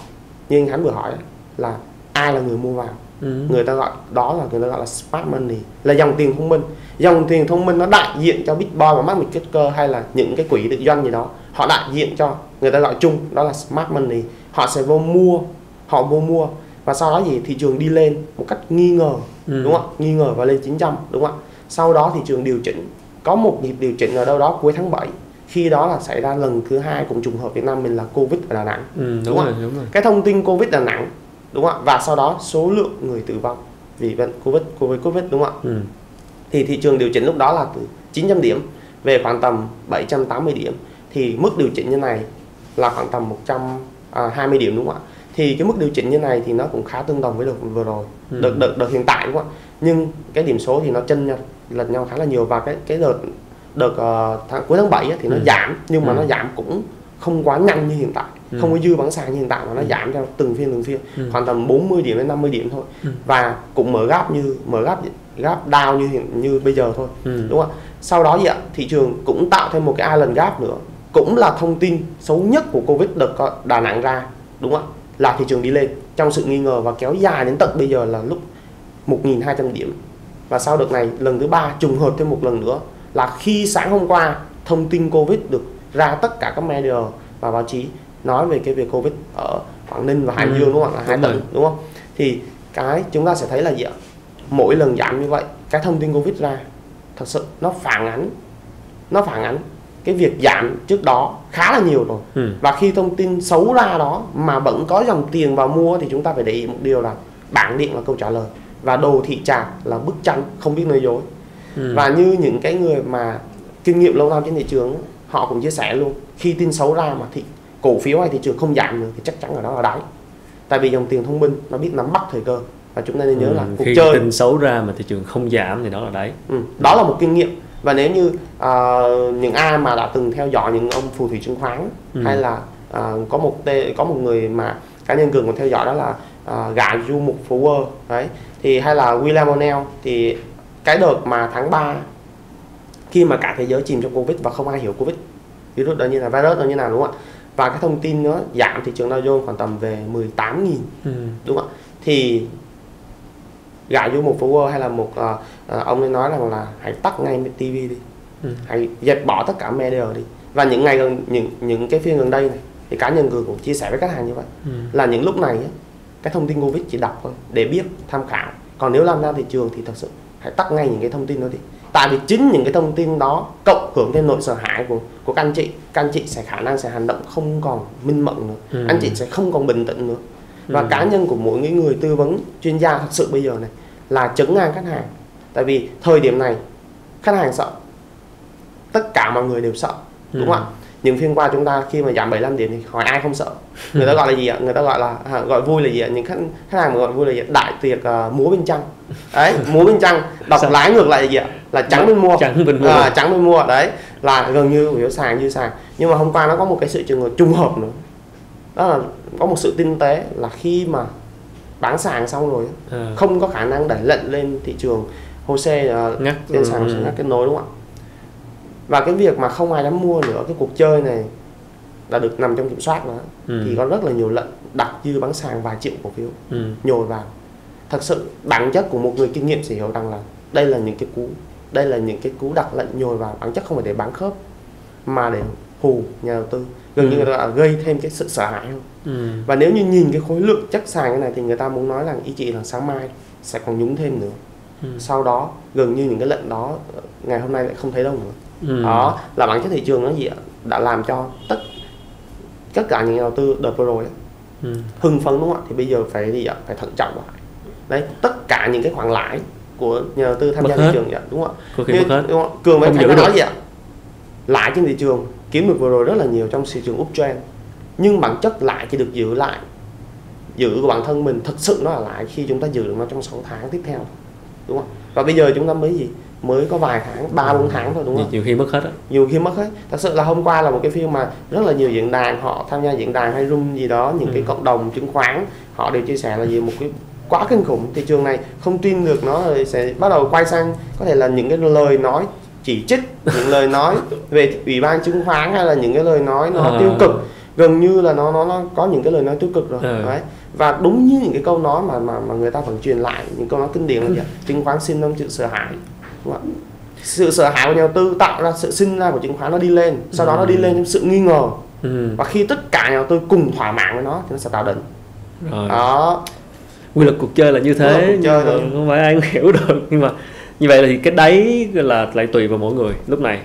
Như anh Khánh vừa hỏi là ai là người mua vào ừ. người ta gọi đó là người ta gọi là smart money là dòng tiền thông minh. Dòng tiền thông minh nó đại diện cho Bitboy và Market hay là những cái quỹ tự doanh gì đó. Họ đại diện cho người ta gọi chung đó là smart money. Họ sẽ vô mua họ vô mua. Và sau đó gì? Thị trường đi lên một cách nghi ngờ Ừ. đúng không ạ? Nghi ngờ và lên 900 đúng không ạ? Sau đó thị trường điều chỉnh. Có một nhịp điều chỉnh ở đâu đó cuối tháng 7 khi đó là xảy ra lần thứ hai cùng trùng hợp Việt Nam mình là Covid ở Đà Nẵng. Ừ, đúng, Đúng rồi rồi. đúng rồi. Cái thông tin Covid Đà Nẵng đúng không ạ và sau đó số lượng người tử vong vì bệnh Covid Covid Covid đúng không ạ ừ. thì thị trường điều chỉnh lúc đó là từ 900 điểm về khoảng tầm 780 điểm thì mức điều chỉnh như này là khoảng tầm 120 điểm đúng không ạ thì cái mức điều chỉnh như này thì nó cũng khá tương đồng với đợt vừa rồi Ừ. đợt đợt đợt hiện tại đúng không ạ nhưng cái điểm số thì nó chân nhau lệch nhau khá là nhiều và cái cái đợt đợt ờ, tháng cuối tháng 7 á, thì nó Ừ. giảm nhưng mà Ừ. nó giảm cũng không quá nhanh như hiện tại Ừ. không có dư bán sàn như hiện tại mà nó giảm theo từng phiên từng phiên. Ừ. khoảng tầm 40 điểm đến 50 điểm thôi. Ừ. và cũng mở gap như mở gap gap down như hiện như bây giờ thôi. Ừ. đúng không ạ? Sau đó gì ạ? Thị trường cũng tạo thêm một cái island gap nữa. Cũng là thông tin xấu nhất của covid có- đà nẵng ra. Đúng không ạ? Là thị trường đi lên. Trong sự nghi ngờ và kéo dài đến tận bây giờ là lúc 1.200 điểm. Và sau đợt này lần thứ ba trùng hợp thêm một lần nữa là khi sáng hôm qua thông tin covid được ra tất cả các media và báo chí nói về cái việc covid ở quảng ninh và hải Ừ, dương đúng không ạ? Là hai tỉnh đúng không? Thì cái chúng ta sẽ thấy là gì ạ? Mỗi lần giảm như vậy cái thông tin covid ra thật sự nó phản ánh nó phản ánh cái việc giảm trước đó khá là nhiều rồi. Ừ. và khi thông tin xấu ra đó mà vẫn có dòng tiền vào mua thì chúng ta phải để ý một điều là bảng điện là câu trả lời. Và đồ thị trạc là bức tranh không biết nói dối. Ừ. và như những cái người mà kinh nghiệm lâu năm trên thị trường họ cũng chia sẻ luôn khi tin xấu ra mà thị cổ phiếu hay thị trường không giảm nữa thì chắc chắn là đó là đáy. Tại vì dòng tiền thông minh nó biết nắm bắt thời cơ và chúng ta nên nhớ là Ừ, cuộc khi chơi tin xấu ra mà thị trường không giảm thì đó là đấy Ừ, đó là một kinh nghiệm. Và nếu như à, những ai mà đã từng theo dõi những ông phù thủy chứng khoán Ừ. hay là à, có một tê, có một người mà cá nhân cường còn theo dõi đó là à, gã du mục World đấy thì hay là William O'Neill thì cái đợt mà tháng 3 khi mà cả thế giới chìm trong Covid và không ai hiểu Covid virus đó như là virus đó như nào đúng không ạ và cái thông tin nó giảm thị trường Dow Jones khoảng tầm về 18.000 ừ. đúng không ạ thì gã du một World hay là một à, à, ông ấy nói rằng là hãy tắt ngay TV đi Ừ. hãy dẹp bỏ tất cả media đi và những ngày gần những những cái phiên gần đây này thì cá nhân cường cũng chia sẻ với khách hàng như vậy Ừ. là những lúc này cái thông tin covid chỉ đọc thôi để biết tham khảo còn nếu làm ra thị trường thì thật sự hãy tắt ngay những cái thông tin đó đi tại vì chính những cái thông tin đó cộng hưởng thêm nỗi sợ hãi của của các anh chị các anh chị sẽ khả năng sẽ hành động không còn minh mẫn nữa. Ừ. anh chị sẽ không còn bình tĩnh nữa. Và Ừ. cá nhân của mỗi người, người tư vấn chuyên gia thật sự bây giờ này là chấn ngang khách hàng. Tại vì thời điểm này khách hàng sợ. Tất cả mọi người đều sợ đúng không ạ? Những phiên qua chúng ta khi mà giảm 75 điểm thì hỏi ai không sợ? Người ta gọi là gì ạ? Người ta gọi là à, gọi vui là gì ạ? Những khách khách hàng mà gọi vui là gì ạ? đại tiệc à, múa bên trăng đấy múa bên trăng đọc lái ngược lại là gì ạ là trắng bên mua Trắng bên mua. à, trắng bên mua đấy là gần như phiếu sàn như sàn nhưng mà hôm qua nó có một cái sự trường hợp trùng hợp nữa đó là có một sự tinh tế là khi mà bán sàn xong rồi À. không có khả năng đẩy lệnh lên thị trường HOSE uh, ngắt trên sàn ừ. sẽ ngắt kết nối đúng không ạ và cái việc mà không ai dám mua nữa cái cuộc chơi này đã được nằm trong kiểm soát nữa Ừ. thì có rất là nhiều lệnh đặt dư bán sàn vài triệu cổ phiếu Ừ. nhồi vào thật sự bản chất của một người kinh nghiệm sẽ hiểu rằng là đây là những cái cú đây là những cái cú đặt lệnh nhồi vào bản chất không phải để bán khớp mà để hù nhà đầu tư gần như Ừ. ta đã gây thêm cái sự sợ hãi hơn Ừ. và nếu như nhìn cái khối lượng chất sàn cái này thì người ta muốn nói rằng ý chị là sáng mai sẽ còn nhúng thêm nữa Ừ. sau đó gần như những cái lệnh đó ngày hôm nay lại không thấy đâu nữa Ừ. đó là bản chất thị trường nó gì ạ đã làm cho tất tất cả những nhà đầu tư đợt vừa rồi Ừ. hưng phấn đúng không ạ thì bây giờ phải gì ạ phải thận trọng lại đấy tất cả những cái khoản lãi của nhà đầu tư tham gia thị trường vậy đúng không ạ? Như- đúng không? cường với được. nói gì ạ? Lãi trên thị trường kiếm được vừa rồi rất là nhiều trong thị trường uptrend. Nhưng bản chất lại chỉ được giữ lại giữ của bản thân mình thực sự nó là lại khi chúng ta giữ được nó trong 6 tháng tiếp theo đúng không và bây giờ chúng ta mới gì? Mới có vài tháng ba bốn tháng thôi đúng không nhiều khi mất hết á. Nhiều khi mất hết. Thật sự là hôm qua là một cái phiên mà rất là nhiều diễn đàn họ tham gia diễn đàn hay room gì đó những cái Ừ. cộng đồng chứng khoán họ đều chia sẻ là gì? Một cái quá kinh khủng thị trường này không tin được nó rồi sẽ bắt đầu quay sang có thể là những cái lời nói chỉ trích những lời nói về ủy ban chứng khoán hay là những cái lời nói nó Ờ. tiêu cực. Gần như là nó nó nó có những cái lời nói tiêu cực rồi Ờ. đấy. Và đúng như những cái câu nói mà mà mà người ta vẫn truyền lại những câu nói kinh điển là gì ạ? chứng khoán sinh năm sự sợ hãi đúng không ạ? Sự sợ hãi của nhà đầu tư tạo ra sự sinh ra của chứng khoán nó đi lên sau đó nó đi lên trong sự nghi ngờ. Ừ. và khi tất cả nhà đầu tư cùng thỏa mãn với nó thì nó sẽ tạo đỉnh. Rồi. Đó quy luật cuộc chơi là như thế cuộc nhưng chơi thôi. không phải ai cũng hiểu [LAUGHS] được nhưng mà như vậy thì cái đáy là lại tùy vào mỗi người lúc này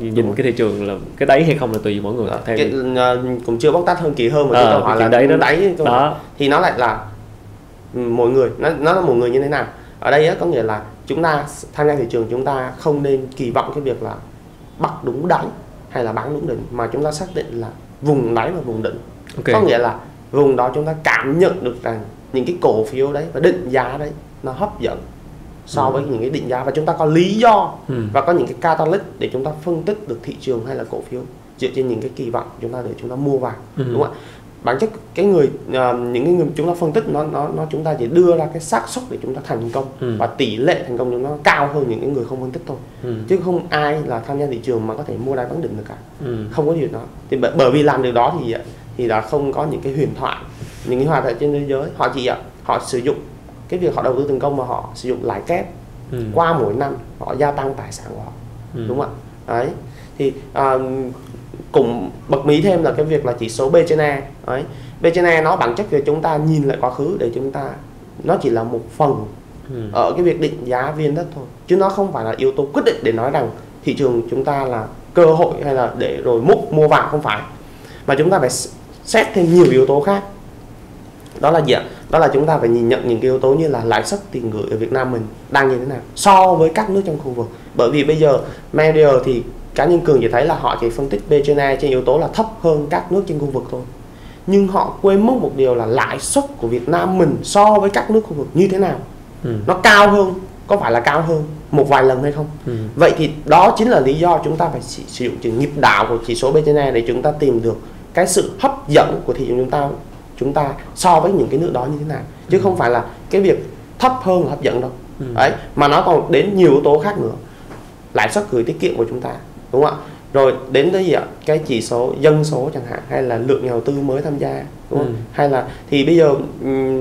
nhìn Đúng. cái thị trường là cái đáy hay không là tùy mỗi người Đó, theo cái, ờ, cũng chưa bóc tách hơn kỹ hơn mà Ờ, chúng ta hỏi là đấy đó. đáy đó thì nó lại là mỗi người nó nó là một người như thế nào ở đây á, có nghĩa là chúng ta tham gia thị trường chúng ta không nên kỳ vọng cái việc là bắt đúng đáy hay là bán đúng đỉnh mà chúng ta xác định là vùng đáy và vùng đỉnh có ok nghĩa là vùng đó chúng ta cảm nhận được rằng những cái cổ phiếu đấy và định giá đấy nó hấp dẫn so với những cái định giá và chúng ta có lý do ừ. và có những cái catalyst để chúng ta phân tích được thị trường hay là cổ phiếu dựa trên những cái kỳ vọng chúng ta để chúng ta mua vào Ừ. đúng không ạ bản chất cái người uh, những cái người chúng ta phân tích nó nó nó chúng ta chỉ đưa ra cái xác suất để chúng ta thành công Ừ. và tỷ lệ thành công của nó cao hơn những cái người không phân tích thôi ừ. chứ không ai là tham gia thị trường mà có thể mua đáy bán đỉnh được cả Ừ. không có điều đó thì bởi, bởi vì làm được đó thì thì là không có những cái huyền thoại những cái hoạt động trên thế giới họ chỉ họ sử dụng cái việc họ đầu tư thành công mà họ sử dụng lãi kép Ừ. qua mỗi năm họ gia tăng tài sản của họ Ừ. đúng không ạ đấy thì à, cũng bật mí thêm là cái việc là chỉ số B trên E đấy B trên E nó bản chất thì chúng ta nhìn lại quá khứ để chúng ta nó chỉ là một phần Ừ. ở cái việc định giá viên đất thôi chứ nó không phải là yếu tố quyết định để nói rằng thị trường chúng ta là cơ hội hay là để rồi múc mua vàng không phải mà chúng ta phải xét thêm nhiều yếu tố khác đó là gì ạ? Đó là chúng ta phải nhìn nhận những cái yếu tố như là lãi suất tiền gửi ở Việt Nam mình đang như thế nào so với các nước trong khu vực. Bởi vì bây giờ media thì cá nhân cường chỉ thấy là họ chỉ phân tích B trên yếu tố là thấp hơn các nước trên khu vực thôi. Nhưng họ quên mất một điều là lãi suất của Việt Nam mình so với các nước khu vực như thế nào. Ừ. nó cao hơn có phải là cao hơn một vài lần hay không? Ừ. vậy thì đó chính là lý do chúng ta phải sử dụng chữ nhịp đảo của chỉ số B trên E để chúng ta tìm được cái sự hấp dẫn của thị trường chúng ta chúng ta so với những cái nước đó như thế nào. Chứ không phải là cái việc thấp hơn là hấp dẫn đâu. Ừ. đấy mà nó còn đến nhiều yếu tố khác nữa. Lãi suất gửi tiết kiệm của chúng ta đúng không ạ? Rồi đến tới gì ạ? Cái chỉ số dân số chẳng hạn hay là lượng nhà đầu tư mới tham gia đúng không? Ừ. hay là thì bây giờ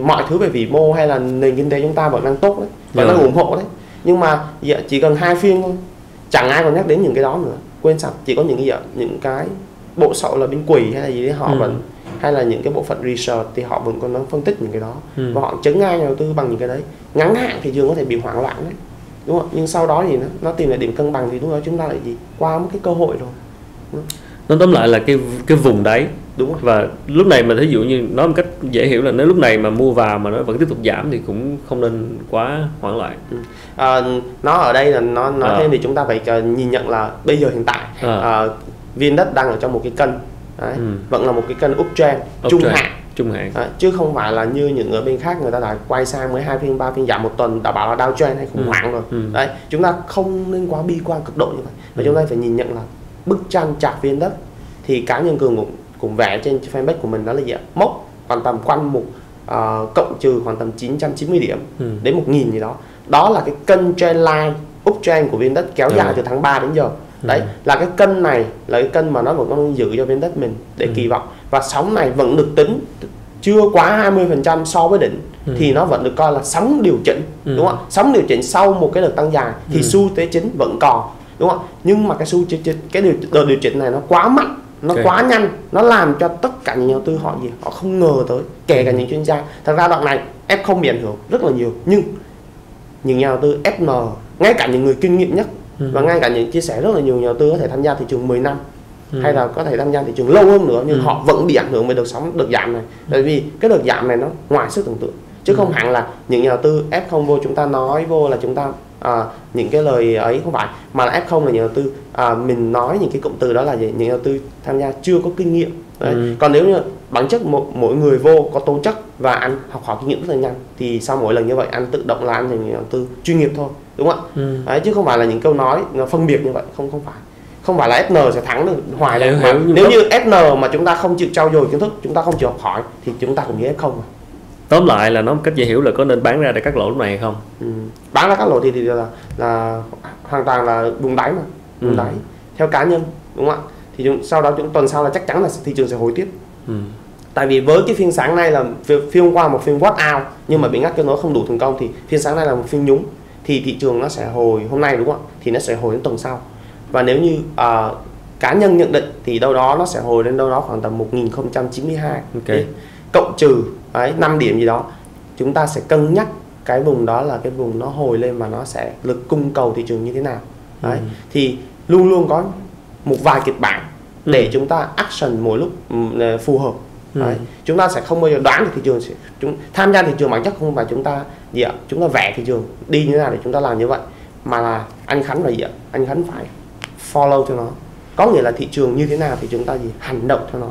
mọi thứ về vĩ mô hay là nền kinh tế chúng ta vẫn đang tốt đấy vẫn đang ủng hộ đấy. Nhưng mà dạ, chỉ cần hai phiên thôi. Chẳng ai còn nhắc đến những cái đó nữa. Quên sạch chỉ có những cái gì ạ? những cái bộ sậu là bên quỷ hay là gì đấy họ Ừ. vẫn hay là những cái bộ phận research thì họ vẫn còn đang phân tích những cái đó. Ừ. và họ chấn ngang nhà đầu tư bằng những cái đấy. Ngắn hạn thị trường có thể bị hoảng loạn đấy. Đúng không? Nhưng sau đó thì nó, nó tìm lại điểm cân bằng thì lúc đó chúng ta lại gì? Qua một cái cơ hội rồi. Nói tóm lại là cái cái vùng đáy đúng không? Và lúc này mà thí dụ như nói một cách dễ hiểu là nếu lúc này mà mua vào mà nó vẫn tiếp tục giảm thì cũng không nên quá hoảng loạn. à, nó ở đây là nó nói À. thêm thì chúng ta phải ờ, nhìn nhận là bây giờ hiện tại À. ờ, viên đất đang ở trong một cái cân đấy, Ừ. vẫn là một cái cân uptrend trung hạn Trung hạn. Đấy, chứ không phải là như những ở bên khác người ta đã quay sang mới hai phiên ba phiên giảm một tuần đã bảo là downtrend hay khủng Ừ. hoảng rồi Ừ. đấy chúng ta không nên quá bi quan cực độ như vậy và Ừ. chúng ta phải nhìn nhận là bức tranh chart viên đất thì cá nhân cường cũng cũng vẽ trên fanpage của mình đó là gì ạ mốc khoảng tầm quanh một ờ, cộng trừ khoảng tầm 990 điểm Ừ. đến 1000 gì đó đó là cái kênh trendline uptrend của viên đất kéo dài Ừ. từ tháng 3 đến giờ đấy Ừ. là cái kênh này là cái kênh mà nó vẫn đang giữ cho viên đất mình để Ừ. kỳ vọng và sóng này vẫn được tính chưa quá 20% so với đỉnh Ừ. thì nó vẫn được coi là sóng điều chỉnh Ừ. đúng không sóng điều chỉnh sau một cái đợt tăng dài thì Ừ. xu thế chính vẫn còn đúng không nhưng mà cái xu thế chính cái điều đợt điều chỉnh này nó quá mạnh nó Ok. quá nhanh nó làm cho tất cả những nhà đầu tư họ gì họ không ngờ tới kể cả những chuyên gia thật ra đoạn này F không bị ảnh hưởng rất là nhiều nhưng những nhà đầu tư FN ngay cả những người kinh nghiệm nhất Ừ. và ngay cả những chia sẻ rất là nhiều nhà đầu tư có thể tham gia thị trường 10 năm Ừ. hay là có thể tham gia thị trường lâu hơn nữa nhưng Ừ. họ vẫn bị ảnh hưởng bởi đợt sóng đợt giảm này bởi vì cái đợt giảm này nó ngoài sức tưởng tượng chứ không hẳn là những nhà đầu tư F0 vô chúng ta nói vô là chúng ta à, những cái lời ấy không phải mà là F0 là nhà đầu tư à, mình nói những cái cụm từ đó là gì? những nhà đầu tư tham gia chưa có kinh nghiệm Đấy. Ừ. còn nếu như bản chất mỗi, mỗi người vô có tố chất và anh học hỏi kinh nghiệm rất là nhanh thì sau mỗi lần như vậy anh tự động là anh thành nhà đầu tư chuyên nghiệp thôi đúng không ạ Ừ. Đấy, chứ không phải là những câu nói nó phân biệt như vậy không không phải không phải là FN sẽ thắng được hoài đâu Hiểu, mà nếu như FN mà chúng ta không chịu trau dồi kiến thức chúng ta không chịu học hỏi thì chúng ta cũng như F0 mà. Tóm lại là nói một cách dễ hiểu là có nên bán ra để cắt lỗ lúc này hay không? ừ. bán ra các lỗ thì, thì là là hoàn toàn là vùng đáy mà vùng Ừ. đáy theo cá nhân đúng không ạ thì chúng, sau đó chúng tuần sau là chắc chắn là thị trường sẽ hồi tiếp Ừ. tại vì với cái phiên sáng nay là phi- phiên hôm qua một phiên watt out nhưng mà bị ngắt kết nối không đủ thành công thì phiên sáng nay là một phiên nhúng. Thì thị trường nó sẽ hồi hôm nay đúng không ạ? Thì nó sẽ hồi đến tuần sau. Và nếu như à, cá nhân nhận định thì đâu đó nó sẽ hồi đến đâu đó khoảng tầm 1092 Ok. Thì cộng trừ đấy 5 điểm gì đó chúng ta sẽ cân nhắc cái vùng đó là cái vùng nó hồi lên và nó sẽ lực cung cầu thị trường như thế nào. Đấy. Ừ. thì luôn luôn có một vài kịch bản để Ừ. chúng ta action mỗi lúc ừm, phù hợp Ừ. Đấy. chúng ta sẽ không bao giờ đoán được thị trường sẽ chúng tham gia thị trường bản chất không phải chúng ta gì ạ chúng ta vẽ thị trường đi như thế nào để chúng ta làm như vậy mà là anh khánh là gì ạ anh khánh phải follow theo nó có nghĩa là thị trường như thế nào thì chúng ta gì hành động theo nó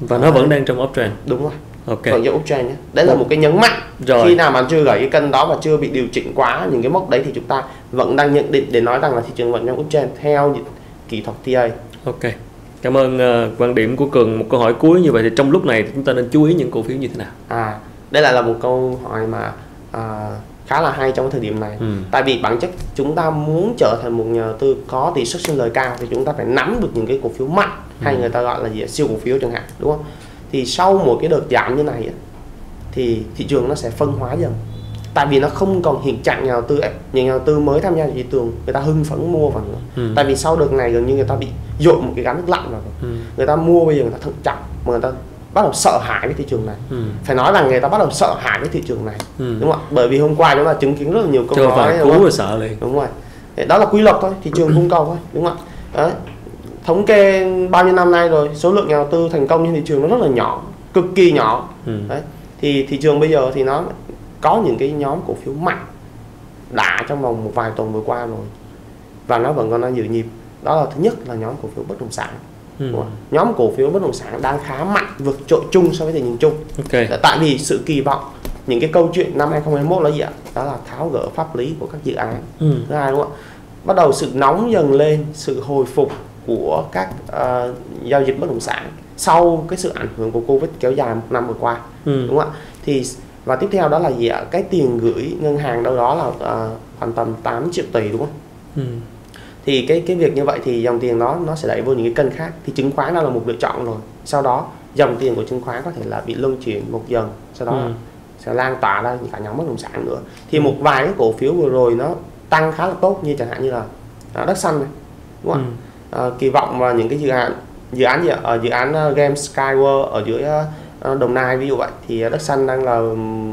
Và nó vẫn đang trong uptrend. đúng rồi Ok. còn trong uptrend nhé đấy là một cái nhấn mạnh Rồi. khi nào mà chưa gửi cái cân đó và chưa bị điều chỉnh quá những cái mốc đấy thì chúng ta vẫn đang nhận định để nói rằng là thị trường vẫn trong uptrend theo kỹ thuật TA Ok. Cảm ơn uh, quan điểm của cường. Một câu hỏi cuối như vậy thì trong lúc này chúng ta nên chú ý những cổ phiếu như thế nào? À đây lại là một câu hỏi mà à, khá là hay trong thời điểm này. Ừ. tại vì bản chất chúng ta muốn trở thành một nhà đầu tư có tỷ suất sinh lời cao thì chúng ta phải nắm được những cái cổ phiếu mạnh ừ. hay người ta gọi là gì siêu cổ phiếu chẳng hạn đúng không? Thì sau một cái đợt giảm như này thì thị trường nó sẽ phân hóa dần tại vì nó không còn hiện trạng nhà đầu tư nhà đầu tư mới tham gia thị trường người ta hưng phấn mua vào nữa ừ. tại vì sau đợt này gần như người ta bị dội một cái gắn nước lạnh vào ừ. người ta mua bây giờ người ta thận trọng mà người ta bắt đầu sợ hãi cái thị trường này ừ. phải nói rằng người ta bắt đầu sợ hãi cái thị trường này ừ. đúng không ạ bởi vì hôm qua chúng ta chứng kiến rất là nhiều câu nói cú rồi sợ liền đúng rồi đó là quy luật thôi thị trường cung cầu thôi đúng không ạ Đấy. thống kê bao nhiêu năm nay rồi số lượng nhà đầu tư thành công trên thị trường nó rất là nhỏ cực kỳ nhỏ ừ. Đấy. thì thị trường bây giờ thì nó có những cái nhóm cổ phiếu mạnh đã trong vòng một vài tuần vừa qua rồi. Và nó vẫn còn đang giữ nhịp. Đó là thứ nhất là nhóm cổ phiếu bất động sản. Ừ. nhóm cổ phiếu bất động sản đang khá mạnh vượt trội chung so với thị trường chung. Okay. tại vì sự kỳ vọng những cái câu chuyện năm 2021 là gì ạ? Đó là tháo gỡ pháp lý của các dự án. Ừ. thứ hai đúng không ạ? Bắt đầu sự nóng dần lên sự hồi phục của các uh, giao dịch bất động sản sau cái sự ảnh hưởng của covid kéo dài một năm vừa qua. Ừ. đúng không ạ? Thì và tiếp theo đó là gì ạ cái tiền gửi ngân hàng đâu đó là uh, khoảng tầm 8 triệu tỷ đúng không ừ. thì cái cái việc như vậy thì dòng tiền đó nó sẽ đẩy vô những cái kênh khác thì chứng khoán đó là một lựa chọn rồi sau đó dòng tiền của chứng khoán có thể là bị luân chuyển một dần sau đó ừ. sẽ lan tỏa ra cả nhóm bất động sản nữa thì một vài cái cổ phiếu vừa rồi nó tăng khá là tốt như chẳng hạn như là uh, đất xanh này đúng không ừ. uh, kỳ vọng vào những cái dự án dự án gì ạ? ở dự án uh, game Skyward ở dưới Ờ, Đồng Nai ví dụ vậy thì đất xanh đang là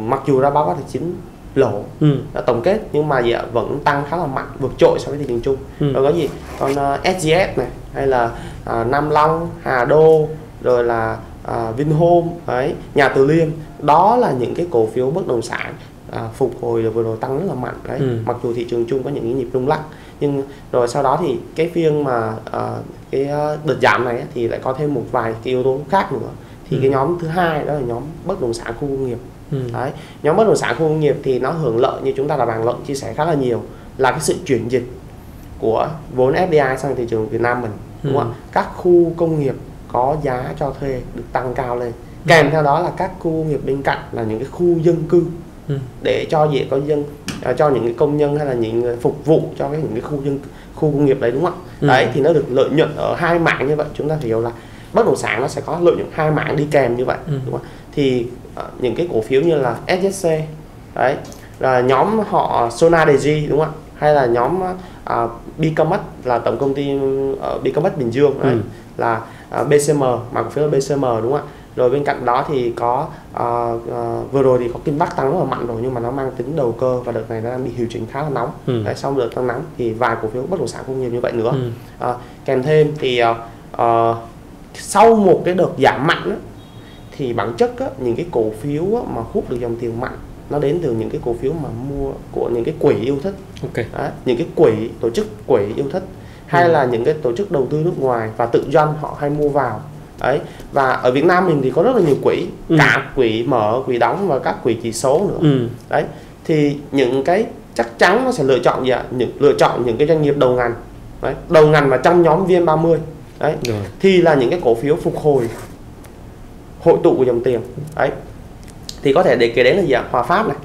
mặc dù ra báo cáo tài chính lỗ ừ. tổng kết nhưng mà gì ạ vẫn tăng khá là mạnh vượt trội so với thị trường chung ừ. rồi có gì còn uh, ờ, SGS này hay là uh, Nam Long Hà Đô rồi là uh, Vinhome ấy nhà Từ Liêm đó là những cái cổ phiếu bất động sản uh, phục hồi vừa rồi tăng rất là mạnh đấy ừ. mặc dù thị trường chung có những cái nhịp rung lắc nhưng rồi sau đó thì cái phiên mà uh, cái đợt giảm này thì lại có thêm một vài cái yếu tố khác nữa thì ừ. cái nhóm thứ hai đó là nhóm bất động sản khu công nghiệp ừ. đấy nhóm bất động sản khu công nghiệp thì nó hưởng lợi như chúng ta là bàn luận chia sẻ khá là nhiều là cái sự chuyển dịch của vốn FDI sang thị trường Việt Nam mình đúng không ạ ừ. các khu công nghiệp có giá cho thuê được tăng cao lên ừ. kèm theo đó là các khu công nghiệp bên cạnh là những cái khu dân cư ừ. để cho dễ có dân à, cho những cái công nhân hay là những người phục vụ cho cái những cái khu dân khu công nghiệp đấy đúng không ạ ừ. đấy thì nó được lợi nhuận ở hai mạng như vậy chúng ta hiểu là bất động sản nó sẽ có lợi nhuận hai mảng đi kèm như vậy ừ. đúng không? thì uh, những cái cổ phiếu như là SSC đấy là nhóm họ Sonadeji đúng không ạ hay là nhóm uh, Bicomet là tổng công ty uh, Bicomet Bình Dương đấy, ừ. là uh, BCM mà cổ phiếu là BCM đúng không ạ rồi bên cạnh đó thì có uh, uh, vừa rồi thì có Kim Bắc tăng rất là mạnh rồi nhưng mà nó mang tính đầu cơ và đợt này nó đang bị điều chỉnh khá là nóng ừ. Đấy, sau đợt tăng nóng thì vài cổ phiếu bất động sản cũng nhiều như vậy nữa ừ. uh, kèm thêm thì uh, uh, sau một cái đợt giảm mạnh á, thì bản chất á, những cái cổ phiếu á, mà hút được dòng tiền mạnh nó đến từ những cái cổ phiếu mà mua của những cái quỹ yêu thích okay. Đấy, những cái quỹ tổ chức quỹ yêu thích hay ừ. là những cái tổ chức đầu tư nước ngoài và tự doanh họ hay mua vào đấy và ở Việt Nam mình thì có rất là nhiều quỹ ừ. cả quỹ mở quỹ đóng và các quỹ chỉ số nữa ừ. đấy thì những cái chắc chắn nó sẽ lựa chọn gì ạ những lựa chọn những cái doanh nghiệp đầu ngành đấy, đầu ngành và trong nhóm VN30 đấy. Rồi. thì là những cái cổ phiếu phục hồi hội tụ của dòng tiền. Đấy. Thì có thể để kể đến là gì ạ? Hòa phát này.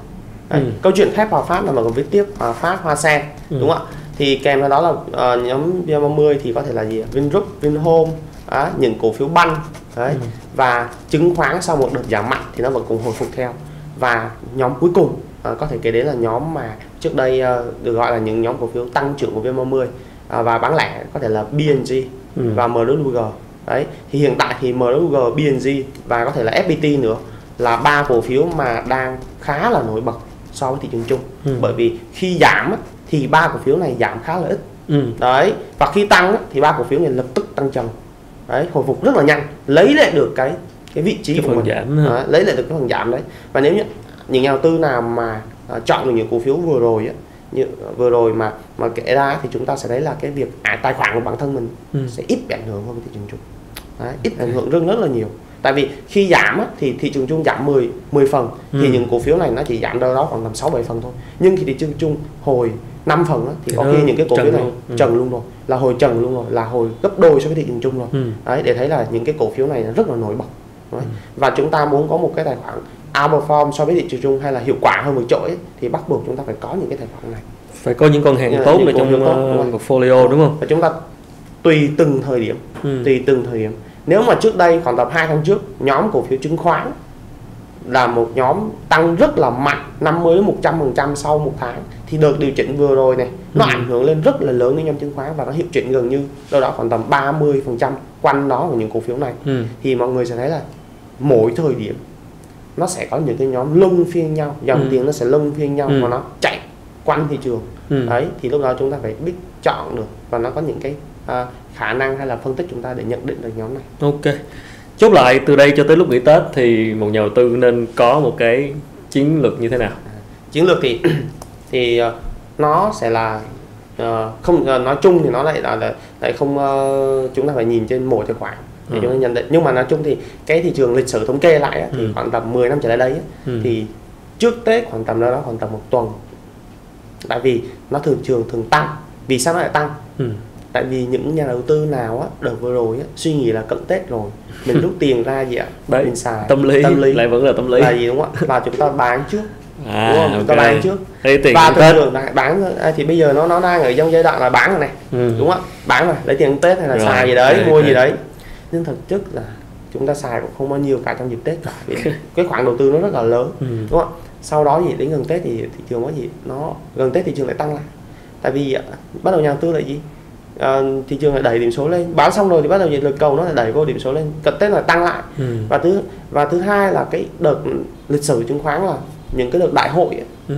Đấy. Ừ. câu chuyện thép hòa phát là mà còn viết tiếp hòa phát hoa sen ừ. đúng không ạ? Thì kèm theo đó là uh, nhóm vn30 thì có thể là gì vingroup vinhome đó, những cổ phiếu banh. Đấy. Ừ. và chứng khoán sau một đợt giảm mạnh thì nó vẫn cùng hồi phục theo. Và nhóm cuối cùng uh, có thể kể đến là nhóm mà trước đây uh, được gọi là những nhóm cổ phiếu tăng trưởng của vn30 uh, và bán lẻ có thể là BNG ừ. và MWG đấy thì hiện tại thì MWG, BNG và có thể là FPT nữa là ba cổ phiếu mà đang khá là nổi bật so với thị trường chung. Ừ. bởi vì khi giảm thì ba cổ phiếu này giảm khá là ít. Ừ. đấy và khi tăng thì ba cổ phiếu này lập tức tăng trần. Đấy hồi phục rất là nhanh lấy lại được cái cái vị trí cái của mình. giảm đấy, lấy lại được cái phần giảm đấy. Và nếu như những nhà đầu tư nào mà uh, chọn được những cổ phiếu vừa rồi á như vừa rồi mà mà kể ra thì chúng ta sẽ thấy là cái việc à, tài khoản của bản thân mình ừ. sẽ ít bị ảnh hưởng hơn thị trường chung Đấy, ít ảnh hưởng rất rất là nhiều tại vì khi giảm á, thì thị trường chung giảm 10 10 phần ừ. thì những cổ phiếu này nó chỉ giảm đâu đó khoảng tầm 6 7 phần thôi nhưng khi thị trường chung hồi 5 phần á, thì, có khi những cái cổ phiếu này. Ừ. trần luôn rồi là hồi trần luôn rồi là hồi gấp đôi so với thị trường chung rồi ừ. đấy để thấy là những cái cổ phiếu này rất là nổi bật đấy. Ừ. và chúng ta muốn có một cái tài khoản outperform so với thị trường chung hay là hiệu quả hơn vượt trội ấy, thì bắt buộc chúng ta phải có những cái tài khoản này phải có những con hàng là tốt ở trong tốt, ờ, đúng portfolio đúng không và chúng ta tùy từng thời điểm ừ. tùy từng thời điểm nếu mà trước đây khoảng tầm 2 tháng trước nhóm cổ phiếu chứng khoán là một nhóm tăng rất là mạnh 50 đến 100 phần trăm sau một tháng thì đợt điều chỉnh vừa rồi này nó Ừ. ảnh hưởng lên rất là lớn đến nhóm chứng khoán và nó hiệu chỉnh gần như đâu đó khoảng tầm 30 phần trăm quanh đó của những cổ phiếu này Ừ. thì mọi người sẽ thấy là mỗi thời điểm nó sẽ có những cái nhóm luân phiên nhau dòng Ừ. tiền nó sẽ luân phiên nhau Ừ. và nó chạy quanh thị trường Ừ. đấy thì lúc đó chúng ta phải biết chọn được và nó có những cái à, khả năng hay là phân tích chúng ta để nhận định được nhóm này ok chốt lại từ đây cho tới lúc nghỉ tết thì một nhà đầu tư nên có một cái chiến lược như thế nào chiến lược thì [CLEARS THROAT] thì ờ, nó sẽ là ờ, không ờ, nói chung thì nó lại là, là lại không ờ, chúng ta phải nhìn trên mỗi tài khoản để Ừ. chúng ta nhận định. Nhưng mà nói chung thì cái thị trường lịch sử thống kê lại á, thì Ừ. khoảng tầm 10 năm trở lại đây á, ừ. thì trước Tết khoảng tầm đó, đó khoảng tầm một tuần. Tại vì nó thường trường thường tăng. Vì sao nó lại tăng? Ừ. tại vì những nhà đầu tư nào á đợt vừa rồi á, suy nghĩ là cận Tết rồi. Mình rút [LAUGHS] tiền ra gì ạ? Đấy, mình xài. tâm lý, tâm lý. lại vẫn là tâm lý. Là gì đúng không ạ? Là chúng ta bán trước. À đúng không? Chúng ta bán trước. Lấy tiền và thường bán à, thì bây giờ nó nó đang ở trong giai đoạn là bán rồi này. Ừ. đúng không ạ? Bán rồi. Lấy tiền tết hay là Rồi, xài gì đấy ok, mua gì đấy nhưng thực chất là chúng ta xài cũng không bao nhiêu cả trong dịp tết cả vì cái khoản đầu tư nó rất là lớn Ừ. đúng không ạ? Sau đó thì đến gần tết thì thị trường có gì nó gần tết thị trường lại tăng lại. Tại vì à, bắt đầu nhà đầu tư là gì? À, thị trường lại đẩy điểm số lên. Bán xong rồi thì bắt đầu lực cầu nó lại đẩy vô điểm số lên. Cận tết là tăng lại. Ừ. và thứ và thứ hai là cái đợt lịch sử chứng khoán là những cái đợt đại hội ấy, Ừ.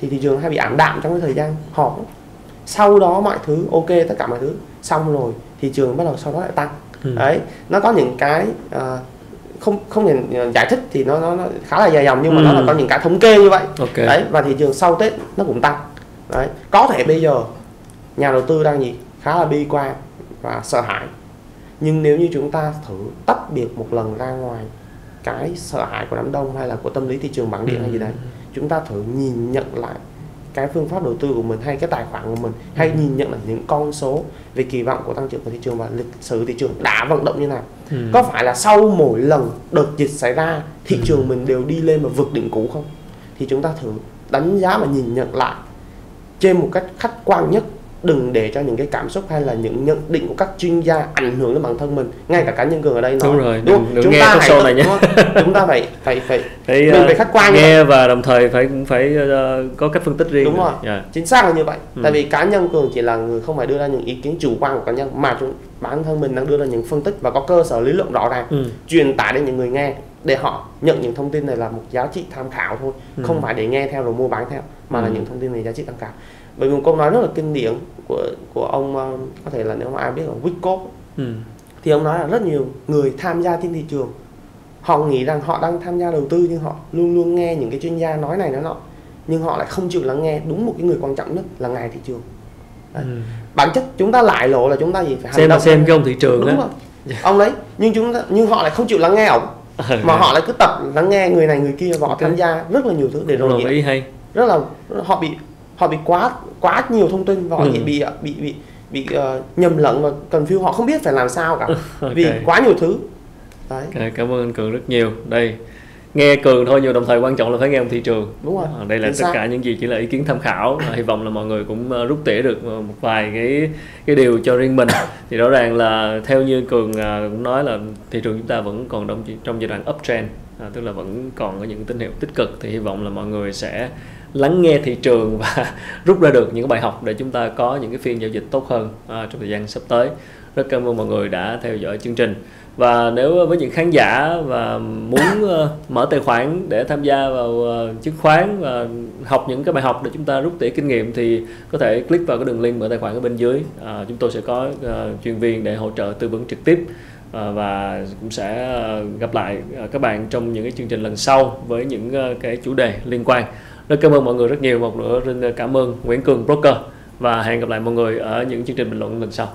thì thị trường hay bị ảm đạm trong cái thời gian họp. Sau đó mọi thứ ok tất cả mọi thứ. Xong rồi thị trường bắt đầu sau đó lại tăng Ừ. đấy nó có những cái à, không không à, giải thích thì nó nó, nó khá là dài dòng nhưng mà Ừ. nó là có những cái thống kê như vậy. Ok. Đấy và thị trường sau tết nó cũng tăng. Đấy có thể bây giờ nhà đầu tư đang gì? Khá là bi quan và sợ hãi. Nhưng nếu như chúng ta thử tách biệt một lần ra ngoài cái sợ hãi của đám đông hay là của tâm lý thị trường bản địa hay gì đấy chúng ta thử nhìn nhận lại cái phương pháp đầu tư của mình hay cái tài khoản của mình hay nhìn nhận lại những con số về kỳ vọng của tăng trưởng của thị trường và lịch sử thị trường đã vận động như nào. Ừ. có phải là sau mỗi lần đợt dịch xảy ra thị trường mình đều đi lên và vượt đỉnh cũ không? Thì chúng ta thử đánh giá và nhìn nhận lại trên một cách khách quan nhất đừng để cho những cái cảm xúc hay là những nhận định của các chuyên gia ảnh hưởng đến bản thân mình ngay cả cá nhân cường ở đây nói Đúng rồi, đúng đừng- đừng chúng nghe ta show tự- này nhé. [LAUGHS] chúng ta phải phải phải phải, mình ờ, phải khách quan nghe và đồng thời phải cũng phải ờ, có cách phân tích riêng Đúng rồi. Dạ. chính xác là như vậy Ừ. tại vì cá nhân cường chỉ là người không phải đưa ra những ý kiến chủ quan của cá nhân mà chúng bản thân mình đang đưa ra những phân tích và có cơ sở lý luận rõ ràng Ừ. truyền tải đến những người nghe để họ nhận những thông tin này là một giá trị tham khảo thôi Ừ. không phải để nghe theo rồi mua bán theo mà là Ừ. những thông tin này giá trị tham khảo bởi vì một câu nói rất là kinh điển của của ông ờ, có thể là nếu mà ai biết là Wyckoff Ừ. thì ông nói là rất nhiều người tham gia trên thị trường. Họ nghĩ rằng họ đang tham gia đầu tư nhưng họ luôn luôn nghe những cái chuyên gia nói này nói nọ nhưng họ lại không chịu lắng nghe đúng một cái người quan trọng nhất là ngài thị trường. Đấy. Ừ. bản chất chúng ta lại lộ là chúng ta gì phải xem động xem cái ông thị trường đúng á. rồi. Ông đấy nhưng chúng ta nhưng họ lại không chịu lắng nghe ổng mà họ lại cứ tập lắng nghe người này người kia và họ tham gia rất là nhiều thứ để rồi ý hay. rất là họ bị họ bị quá quá nhiều thông tin và họ Ừ. bị bị bị bị bị ờ, nhầm lẫn và confuse họ không biết phải làm sao cả. Ok. vì quá nhiều thứ. Đấy. Ok, cảm ơn anh Cường rất nhiều. Đây nghe Cường thôi nhưng đồng thời quan trọng là phải nghe ông thị trường. Đúng rồi Ờ, đây là Chính tất xác. cả những gì chỉ là ý kiến tham khảo Ờ, hy vọng là mọi người cũng ờ, rút tỉa được một vài cái cái điều cho riêng mình. Thì rõ ràng là theo như cường cũng nói là thị trường chúng ta vẫn còn trong trong giai đoạn uptrend à, tức là vẫn còn có những tín hiệu tích cực. Thì hy vọng là mọi người sẽ lắng nghe thị trường và [LAUGHS] rút ra được những cái bài học để chúng ta có những cái phiên giao dịch tốt hơn à, trong thời gian sắp tới. Rất cảm ơn mọi người đã theo dõi chương trình. Và nếu với những khán giả và muốn [COUGHS] ờ, mở tài khoản để tham gia vào ờ, chứng khoán và học những cái bài học để chúng ta rút tỉa kinh nghiệm thì có thể click vào cái đường link mở tài khoản ở bên dưới. À, chúng tôi sẽ có ờ, chuyên viên để hỗ trợ tư vấn trực tiếp. À, và cũng sẽ gặp lại các bạn trong những cái chương trình lần sau với những cái chủ đề liên quan rất cảm ơn mọi người rất nhiều, một nữa xin cảm ơn Nguyễn Cường Broker. Và hẹn gặp lại mọi người ở những chương trình bình luận lần sau.